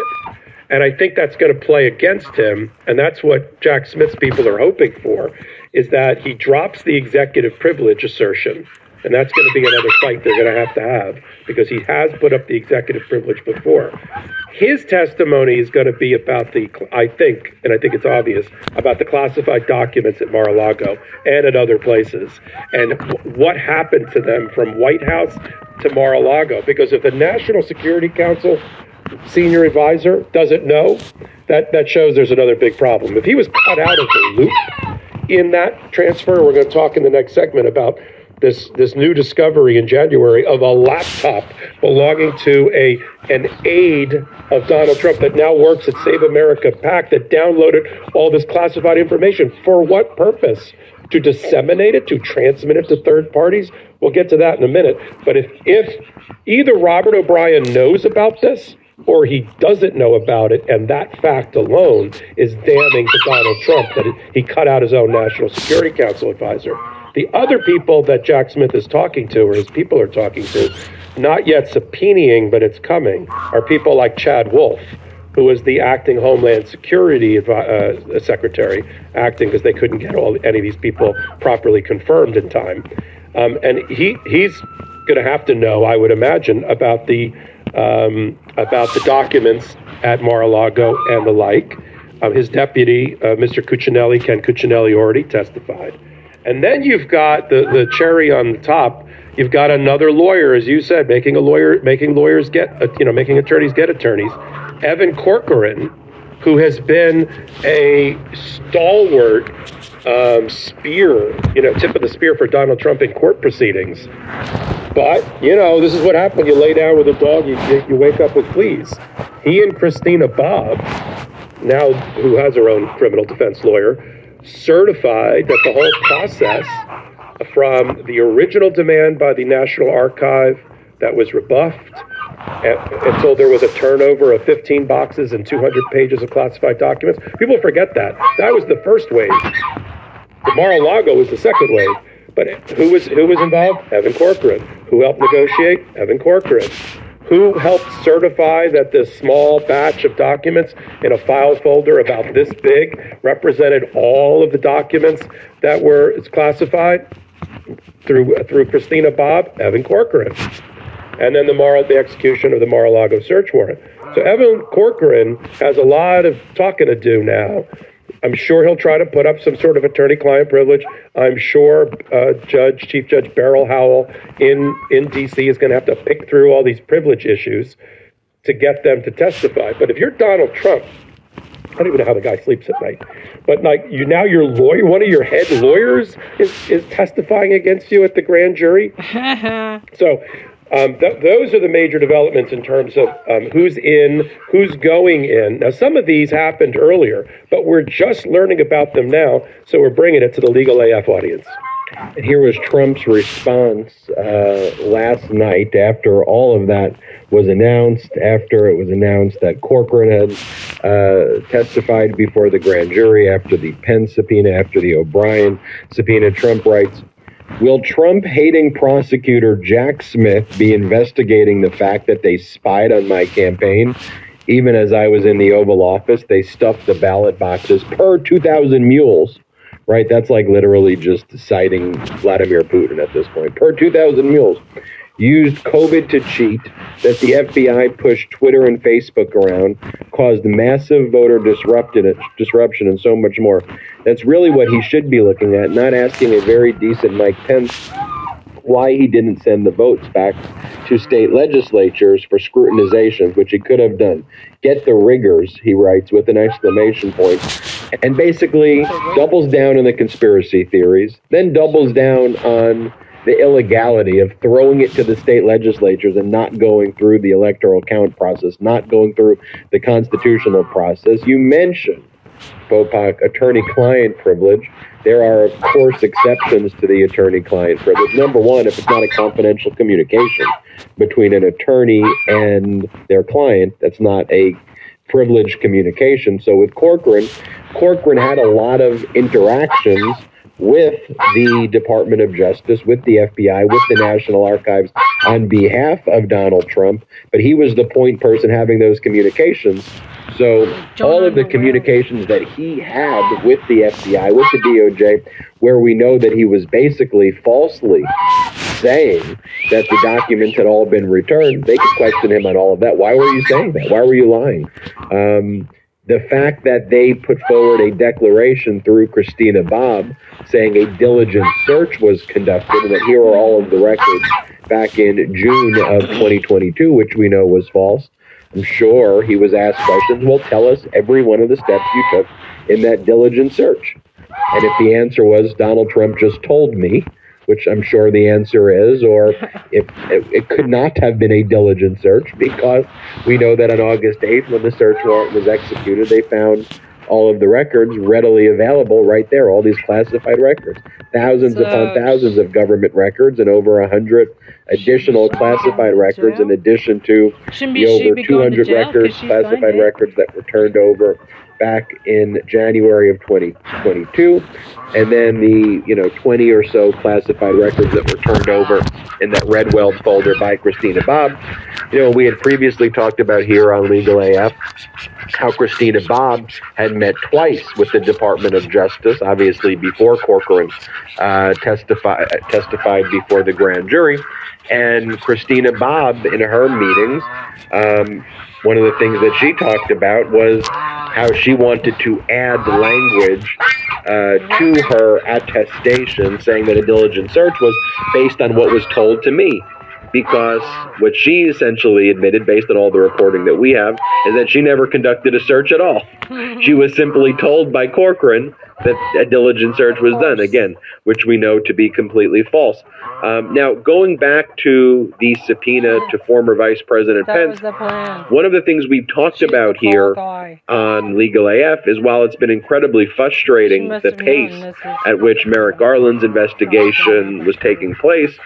And I think that's going to play against him. And that's what Jack Smith's people are hoping for, is that he drops the executive privilege assertion and that's going to be another fight they're going to have to have because he has put up the executive privilege before. His testimony is going to be about the, I think, and I think it's obvious, about the classified documents at Mar a Lago and at other places and what happened to them from White House to Mar a Lago. Because if the National Security Council senior advisor doesn't know, that, that shows there's another big problem. If he was cut out of the loop in that transfer, we're going to talk in the next segment about this this new discovery in January of a laptop belonging to a an aide of Donald Trump that now works at Save America PAC that downloaded all this classified information. For what purpose? To disseminate it, to transmit it to third parties? We'll get to that in a minute. But if if either Robert O'Brien knows about this or he doesn't know about it, and that fact alone is damning to Donald Trump that he cut out his own National Security Council advisor. The other people that Jack Smith is talking to, or his people are talking to, not yet subpoenaing, but it's coming, are people like Chad Wolf, who was the acting Homeland Security uh, secretary, acting because they couldn't get all any of these people properly confirmed in time. Um, and he he's going to have to know, I would imagine, about the um, about the documents at Mar-a-Lago and the like. Um, his deputy, uh, Mr. Cuccinelli, Ken Cuccinelli, already testified. And then you've got the, the cherry on the top. You've got another lawyer, as you said, making a lawyer, making lawyers get, uh, you know, making attorneys get attorneys. Evan Corcoran, who has been a stalwart um, spear, you know, tip of the spear for Donald Trump in court proceedings. But, you know, this is what happens you lay down with a dog, you, you wake up with fleas. He and Christina Bobb, now who has her own criminal defense lawyer, certified that the whole process from the original demand by the National Archive that was rebuffed until there was a turnover of 15 boxes and 200 pages of classified documents. People forget that. That was the first wave. The Mar-a-Lago was the second wave. But who was who was involved? Evan Corcoran. Who helped negotiate? Evan Corcoran who helped certify that this small batch of documents in a file folder about this big represented all of the documents that were classified through through Christina Bobb, Evan Corcoran. And then the Mar- the execution of the Mar-a-Lago search warrant. So Evan Corcoran has a lot of talking to do now. I'm sure he'll try to put up some sort of attorney-client privilege. I'm sure uh, Judge Chief Judge Beryl Howell in in D.C. is going to have to pick through all these privilege issues to get them to testify. But if you're Donald Trump, I don't even know how the guy sleeps at night. But like you now, your lawyer, one of your head lawyers, is is testifying against you at the grand jury. (laughs) so. Um, th- those are the major developments in terms of um, who's in, who's going in. Now, some of these happened earlier, but we're just learning about them now, so we're bringing it to the Legal AF audience. And here was Trump's response uh, last night after all of that was announced, after it was announced that Corcoran had uh, testified before the grand jury, after the Penn subpoena, after the O'Brien subpoena. Trump writes, Will Trump hating prosecutor Jack Smith be investigating the fact that they spied on my campaign? Even as I was in the Oval Office, they stuffed the ballot boxes per 2,000 mules right? That's like literally just citing Vladimir Putin at this point. Per 2,000 mules. Used COVID to cheat, that the FBI pushed Twitter and Facebook around, caused massive voter disrupted, disruption, and so much more. That's really what he should be looking at, not asking a very decent Mike Pence why he didn't send the votes back to state legislatures for scrutinization, which he could have done. Get the riggers, he writes with an exclamation point, and basically doubles down on the conspiracy theories, then doubles down on the illegality of throwing it to the state legislatures and not going through the electoral count process, not going through the constitutional process. You mentioned Popok attorney client privilege. There are, of course, exceptions to the attorney client privilege. Number one, if it's not a confidential communication between an attorney and their client, that's not a privileged communication. So with Corcoran, Corcoran had a lot of interactions with the Department of Justice, with the FBI, with the National Archives on behalf of Donald Trump, but he was the point person having those communications. So all of the communications that he had with the FBI, with the DOJ, where we know that he was basically falsely saying that the documents had all been returned, they could question him on all of that. Why were you saying that? Why were you lying? Um, the fact that they put forward a declaration through Christina Bobb saying a diligent search was conducted and that here are all of the records back in June of 2022, which we know was false. I'm sure he was asked questions. Well, tell us every one of the steps you took in that diligent search. And if the answer was Donald Trump just told me, which I'm sure the answer is, or (laughs) if it, it, could not have been a diligent search because we know that on August 8th, when the search warrant was executed, they found all of the records readily available right there, all these classified records, thousands so, upon thousands of government records, and over a hundred additional classified records, in addition to the over 200 records, classified records that were turned over back in January of 2022, and then the you know 20 or so classified records that were turned over in that Redweld folder by Christina Bobb. You know, we had previously talked about here on Legal AF how Christina Bobb had met twice with the Department of Justice, obviously before Corcoran uh, testify, testified before the grand jury, and Christina Bobb in her meetings. Um, one of the things that she talked about was how she wanted to add language uh, to her attestation saying that a diligent search was based on what was told to me. Because what she essentially admitted, based on all the reporting that we have, is that she never conducted a search at all. She was simply told by Corcoran that a diligent search was done, again, which we know to be completely false. Um, now, going back to the subpoena to former Vice President that Pence, one of the things we've talked She's about here on Legal AF is while it's been incredibly frustrating the pace at which Merrick Garland's investigation was taking place,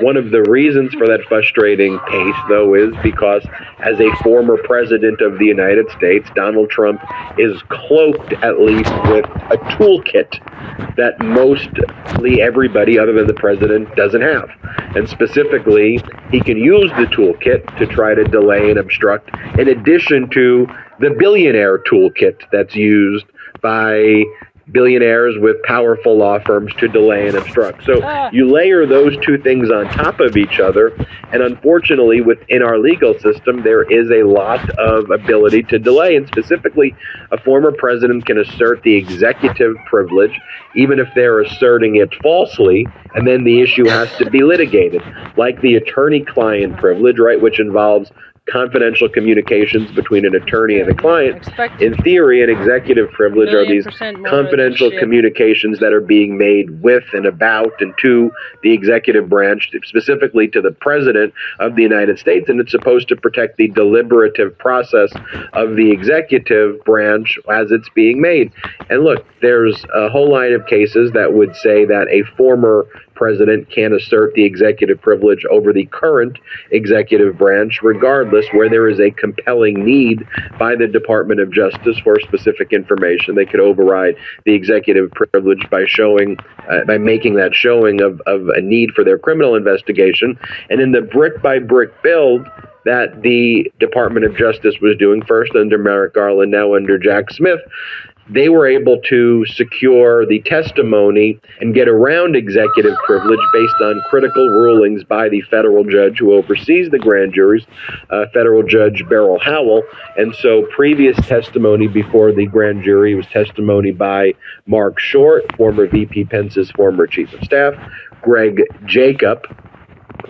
one of the reasons for that frustrating pace, though, is because as a former president of the United States, Donald Trump is cloaked at least with a toolkit that mostly everybody other than the president doesn't have. And specifically, he can use the toolkit to try to delay and obstruct, in addition to the billionaire toolkit that's used by billionaires with powerful law firms to delay and obstruct. So ah. you layer those two things on top of each other, and unfortunately, within our legal system, there is a lot of ability to delay, and specifically, a former president can assert the executive privilege, even if they're asserting it falsely, and then the issue has to be litigated, like the attorney-client privilege, right, which involves confidential communications between an attorney and a client. In theory, an executive privilege are these confidential communications that are being made with and about and to the executive branch, specifically to the president of the United States, and it's supposed to protect the deliberative process of the executive branch as it's being made. And look, there's a whole line of cases that would say that a former president can assert the executive privilege over the current executive branch, regardless where there is a compelling need by the Department of Justice for specific information. They could override the executive privilege by showing, uh, by making that showing of, of a need for their criminal investigation. And in the brick by brick build, that the Department of Justice was doing first under Merrick Garland, now under Jack Smith, they were able to secure the testimony and get around executive privilege based on critical rulings by the federal judge who oversees the grand juries, uh, federal judge Beryl Howell. And so previous testimony before the grand jury was testimony by Marc Short, former VP Pence's former chief of staff, Greg Jacob,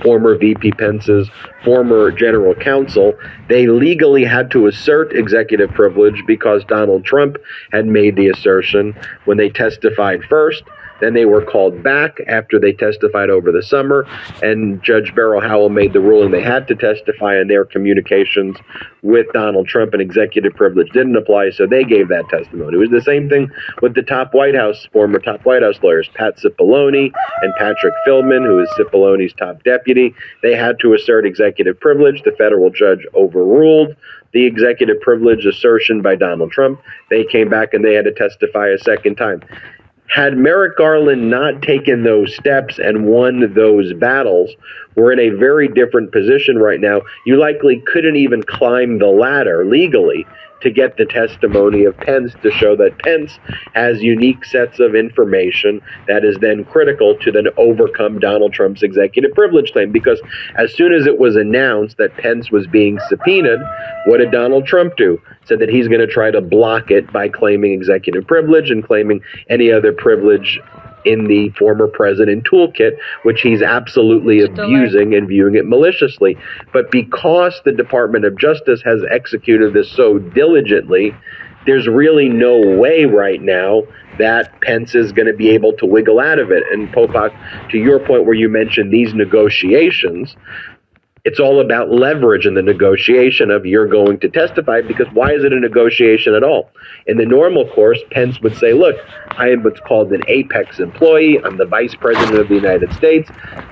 former VP Pence's former general counsel, they legally had to assert executive privilege because Donald Trump had made the assertion when they testified first. Then they were called back after they testified over the summer, and Judge Beryl Howell made the ruling they had to testify, and their communications with Donald Trump and executive privilege didn't apply, so they gave that testimony. It was the same thing with the top White House, former top White House lawyers, Pat Cipollone and Patrick Philbin, who is Cipollone's top deputy. They had to assert executive privilege. The federal judge overruled the executive privilege assertion by Donald Trump. They came back and they had to testify a second time. Had Merrick Garland not taken those steps and won those battles, we're in a very different position right now. You likely couldn't even climb the ladder legally to get the testimony of Pence to show that Pence has unique sets of information that is then critical to then overcome Donald Trump's executive privilege claim. Because as soon as it was announced that Pence was being subpoenaed, what did Donald Trump do? Said that he's going to try to block it by claiming executive privilege and claiming any other privilege in the former president toolkit, which he's absolutely abusing and viewing it maliciously. But because the Department of Justice has executed this so diligently, there's really no way right now that Pence is going to be able to wiggle out of it. And Popok, to your point where you mentioned these negotiations, it's all about leverage in the negotiation of you're going to testify because why is it a negotiation at all? In the normal course, Pence would say, look, I am what's called an apex employee. I'm the vice president of the United States.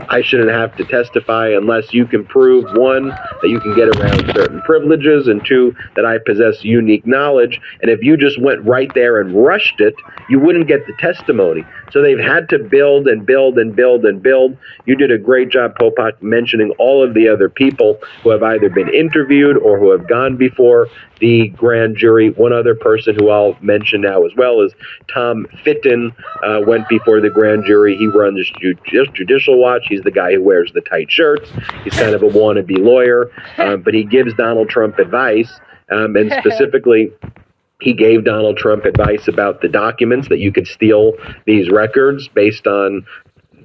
I shouldn't have to testify unless you can prove one, that you can get around certain privileges, and two, that I possess unique knowledge. And if you just went right there and rushed it, you wouldn't get the testimony. So they've had to build and build and build and build. You did a great job, Popok, mentioning all of the other people who have either been interviewed or who have gone before the grand jury. One other person who I'll mention now as well is Tom Fitton, uh, went before the grand jury. He runs Ju- Judicial Watch. He's the guy who wears the tight shirts. He's kind of a wannabe lawyer, (laughs) um, but he gives Donald Trump advice, um, and (laughs) specifically, he gave Donald Trump advice about the documents that you could steal these records based on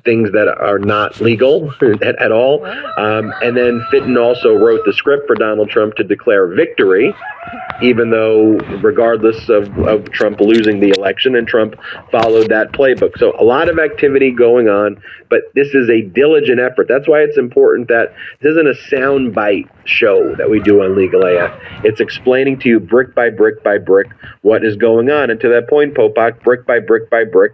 things that are not legal (laughs) at, at all. Um, and then Fitton also wrote the script for Donald Trump to declare victory, even though, regardless of, of Trump losing the election, and Trump followed that playbook. So a lot of activity going on, but this is a diligent effort. That's why it's important that this isn't a soundbite show that we do on Legal AF. It's explaining to you brick by brick by brick what is going on. And to that point, Popok, brick by brick by brick,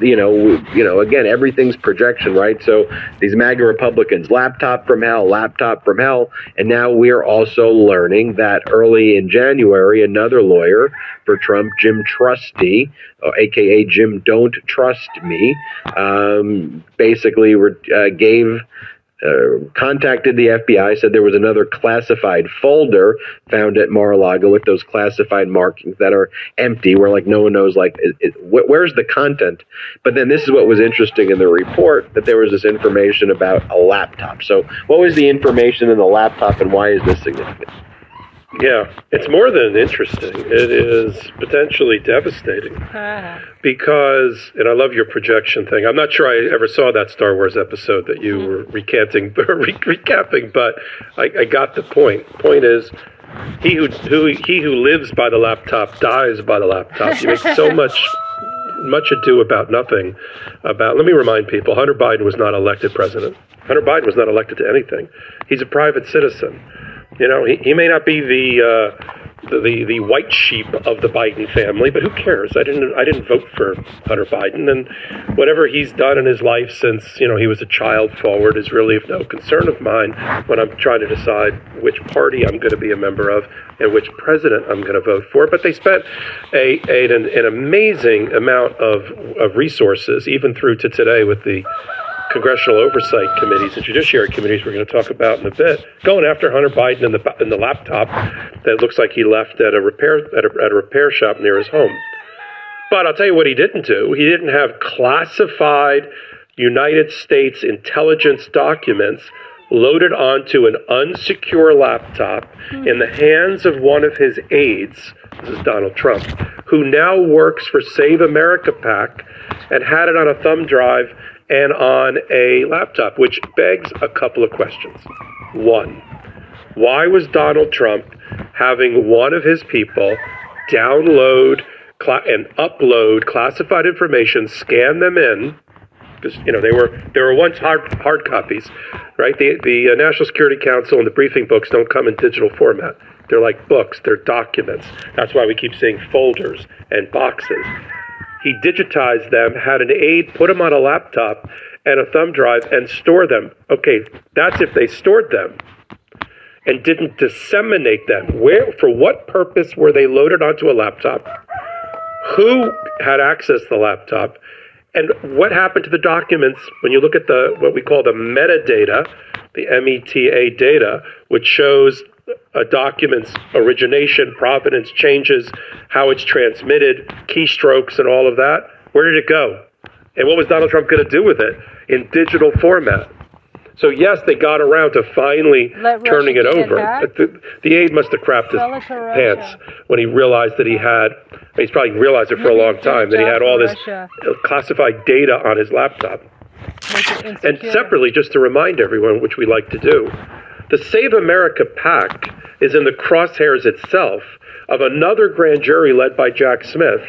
you know, we, you know, again, everything's projection, right? So these MAGA Republicans, laptop from hell, laptop from hell, and now we're also learning that early in January, another lawyer for Trump, Jim Trusty, AKA Jim Don't Trust Me, um, basically re- uh, gave uh, contacted the FBI, said there was another classified folder found at Mar-a-Lago with those classified markings that are empty, where like no one knows like is, wh- where's the content. But then this is what was interesting in the report that there was this information about a laptop. So what was the information in the laptop, and why is this significant? Yeah, it's more than interesting. It is potentially devastating ah. because, and I love your projection thing. I'm not sure I ever saw that Star Wars episode that you mm-hmm. were recanting, (laughs) re- recapping, but I, I got the point. Point is, he who, who he who lives by the laptop dies by the laptop. You make so (laughs) much much ado about nothing. About let me remind people: Hunter Biden was not elected president. Hunter Biden was not elected to anything. He's a private citizen. You know, he, he may not be the, uh, the, the the white sheep of the Biden family, but who cares? I didn't I didn't vote for Hunter Biden, and whatever he's done in his life since you know he was a child forward is really of no concern of mine when I'm trying to decide which party I'm going to be a member of and which president I'm going to vote for. But they spent a, a an, an amazing amount of of resources, even through to today with the congressional oversight committees and judiciary committees we're going to talk about in a bit, going after Hunter Biden in the in the laptop that looks like he left at a repair at a, at a repair shop near his home. But I'll tell you what he didn't do. He didn't have classified United States intelligence documents loaded onto an unsecure laptop hmm. in the hands of one of his aides. This is Donald Trump, who now works for Save America PAC and had it on a thumb drive and on a laptop, which begs a couple of questions. One, why was Donald Trump having one of his people download cla- and upload classified information, scan them in? Because you know they were they were once hard hard copies, right? The the uh, National Security Council and the briefing books don't come in digital format. They're like books. They're documents. That's why we keep seeing folders and boxes. He digitized them, had an aide put them on a laptop and a thumb drive and store them. Okay, that's if they stored them and didn't disseminate them. Where, for what purpose were they loaded onto a laptop? Who had access to the laptop? And what happened to the documents when you look at the what we call the metadata, the META data, which shows a document's origination, provenance, changes, how it's transmitted, keystrokes, and all of that. Where did it go? And what was Donald Trump going to do with it in digital format? So yes, they got around to finally Let turning it Russia over. The, the aide must have crapped his Sell it to pants when he realized that he had. He's probably realized it for a long time that he had all this classified data on his laptop. And separately, just to remind everyone, which we like to do, the Save America PAC is in the crosshairs itself of another grand jury led by Jack Smith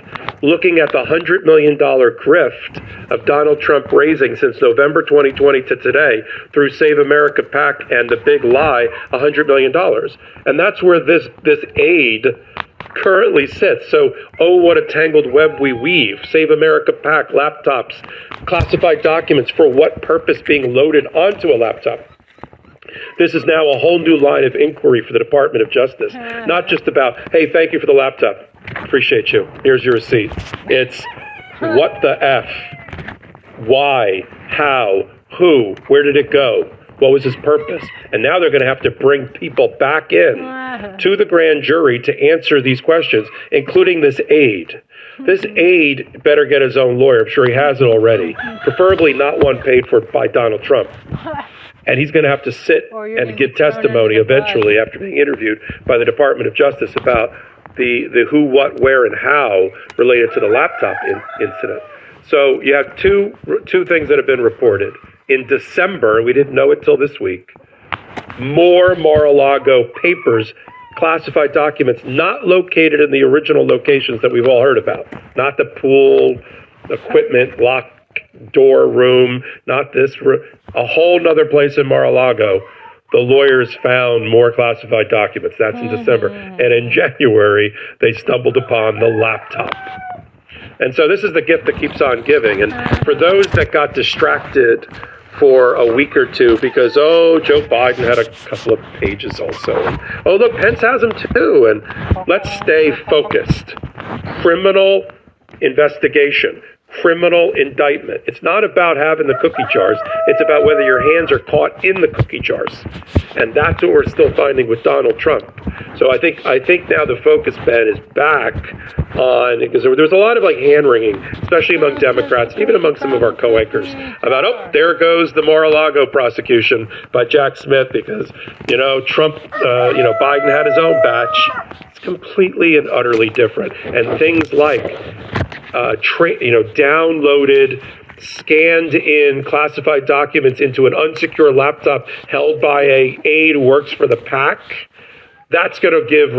looking at the $100 million grift of Donald Trump raising since November 2020 to today through Save America PAC and the big lie, $100 million. And that's where this, this aide currently sits. So, oh, what a tangled web we weave. Save America PAC, laptops, classified documents for what purpose being loaded onto a laptop. This is now a whole new line of inquiry for the Department of Justice. Not just about, hey, thank you for the laptop. Appreciate you. Here's your receipt. It's what the F? Why? How? Who? Where did it go? What was his purpose? And now they're going to have to bring people back in to the grand jury to answer these questions, including this aide. This aide better get his own lawyer. I'm sure he has it already. Preferably not one paid for by Donald Trump. (laughs) And he's going to have to sit and give testimony eventually after being interviewed by the Department of Justice about the, the who, what, where, and how related to the laptop in, incident. So you have two two things that have been reported. In December, we didn't know it till this week, more Mar-a-Lago papers, classified documents not located in the original locations that we've all heard about. Not the pool, equipment, lock door room, not this room, a whole nother place in Mar-a-Lago. The lawyers found more classified documents. That's in December. Mm-hmm. And in January, they stumbled upon the laptop. And so this is the gift that keeps on giving. And for those that got distracted for a week or two because, oh, Joe Biden had a couple of pages also. Oh, look, Pence has them too. And let's stay focused. Criminal investigation, criminal indictment. It's not about having the cookie jars. It's about whether your hands are caught in the cookie jars. And that's what we're still finding with Donald Trump. So I think I think now the focus, Ben, is back on because there, was a lot of like hand wringing, especially among Democrats, even among some of our co-anchors, about oh, there goes the Mar-a-Lago prosecution by Jack Smith because you know Trump, uh, you know Biden had his own batch. It's completely and utterly different, and things like uh, tra- you know downloaded scanned in classified documents into an unsecure laptop held by a aide works for the PAC. That's going to give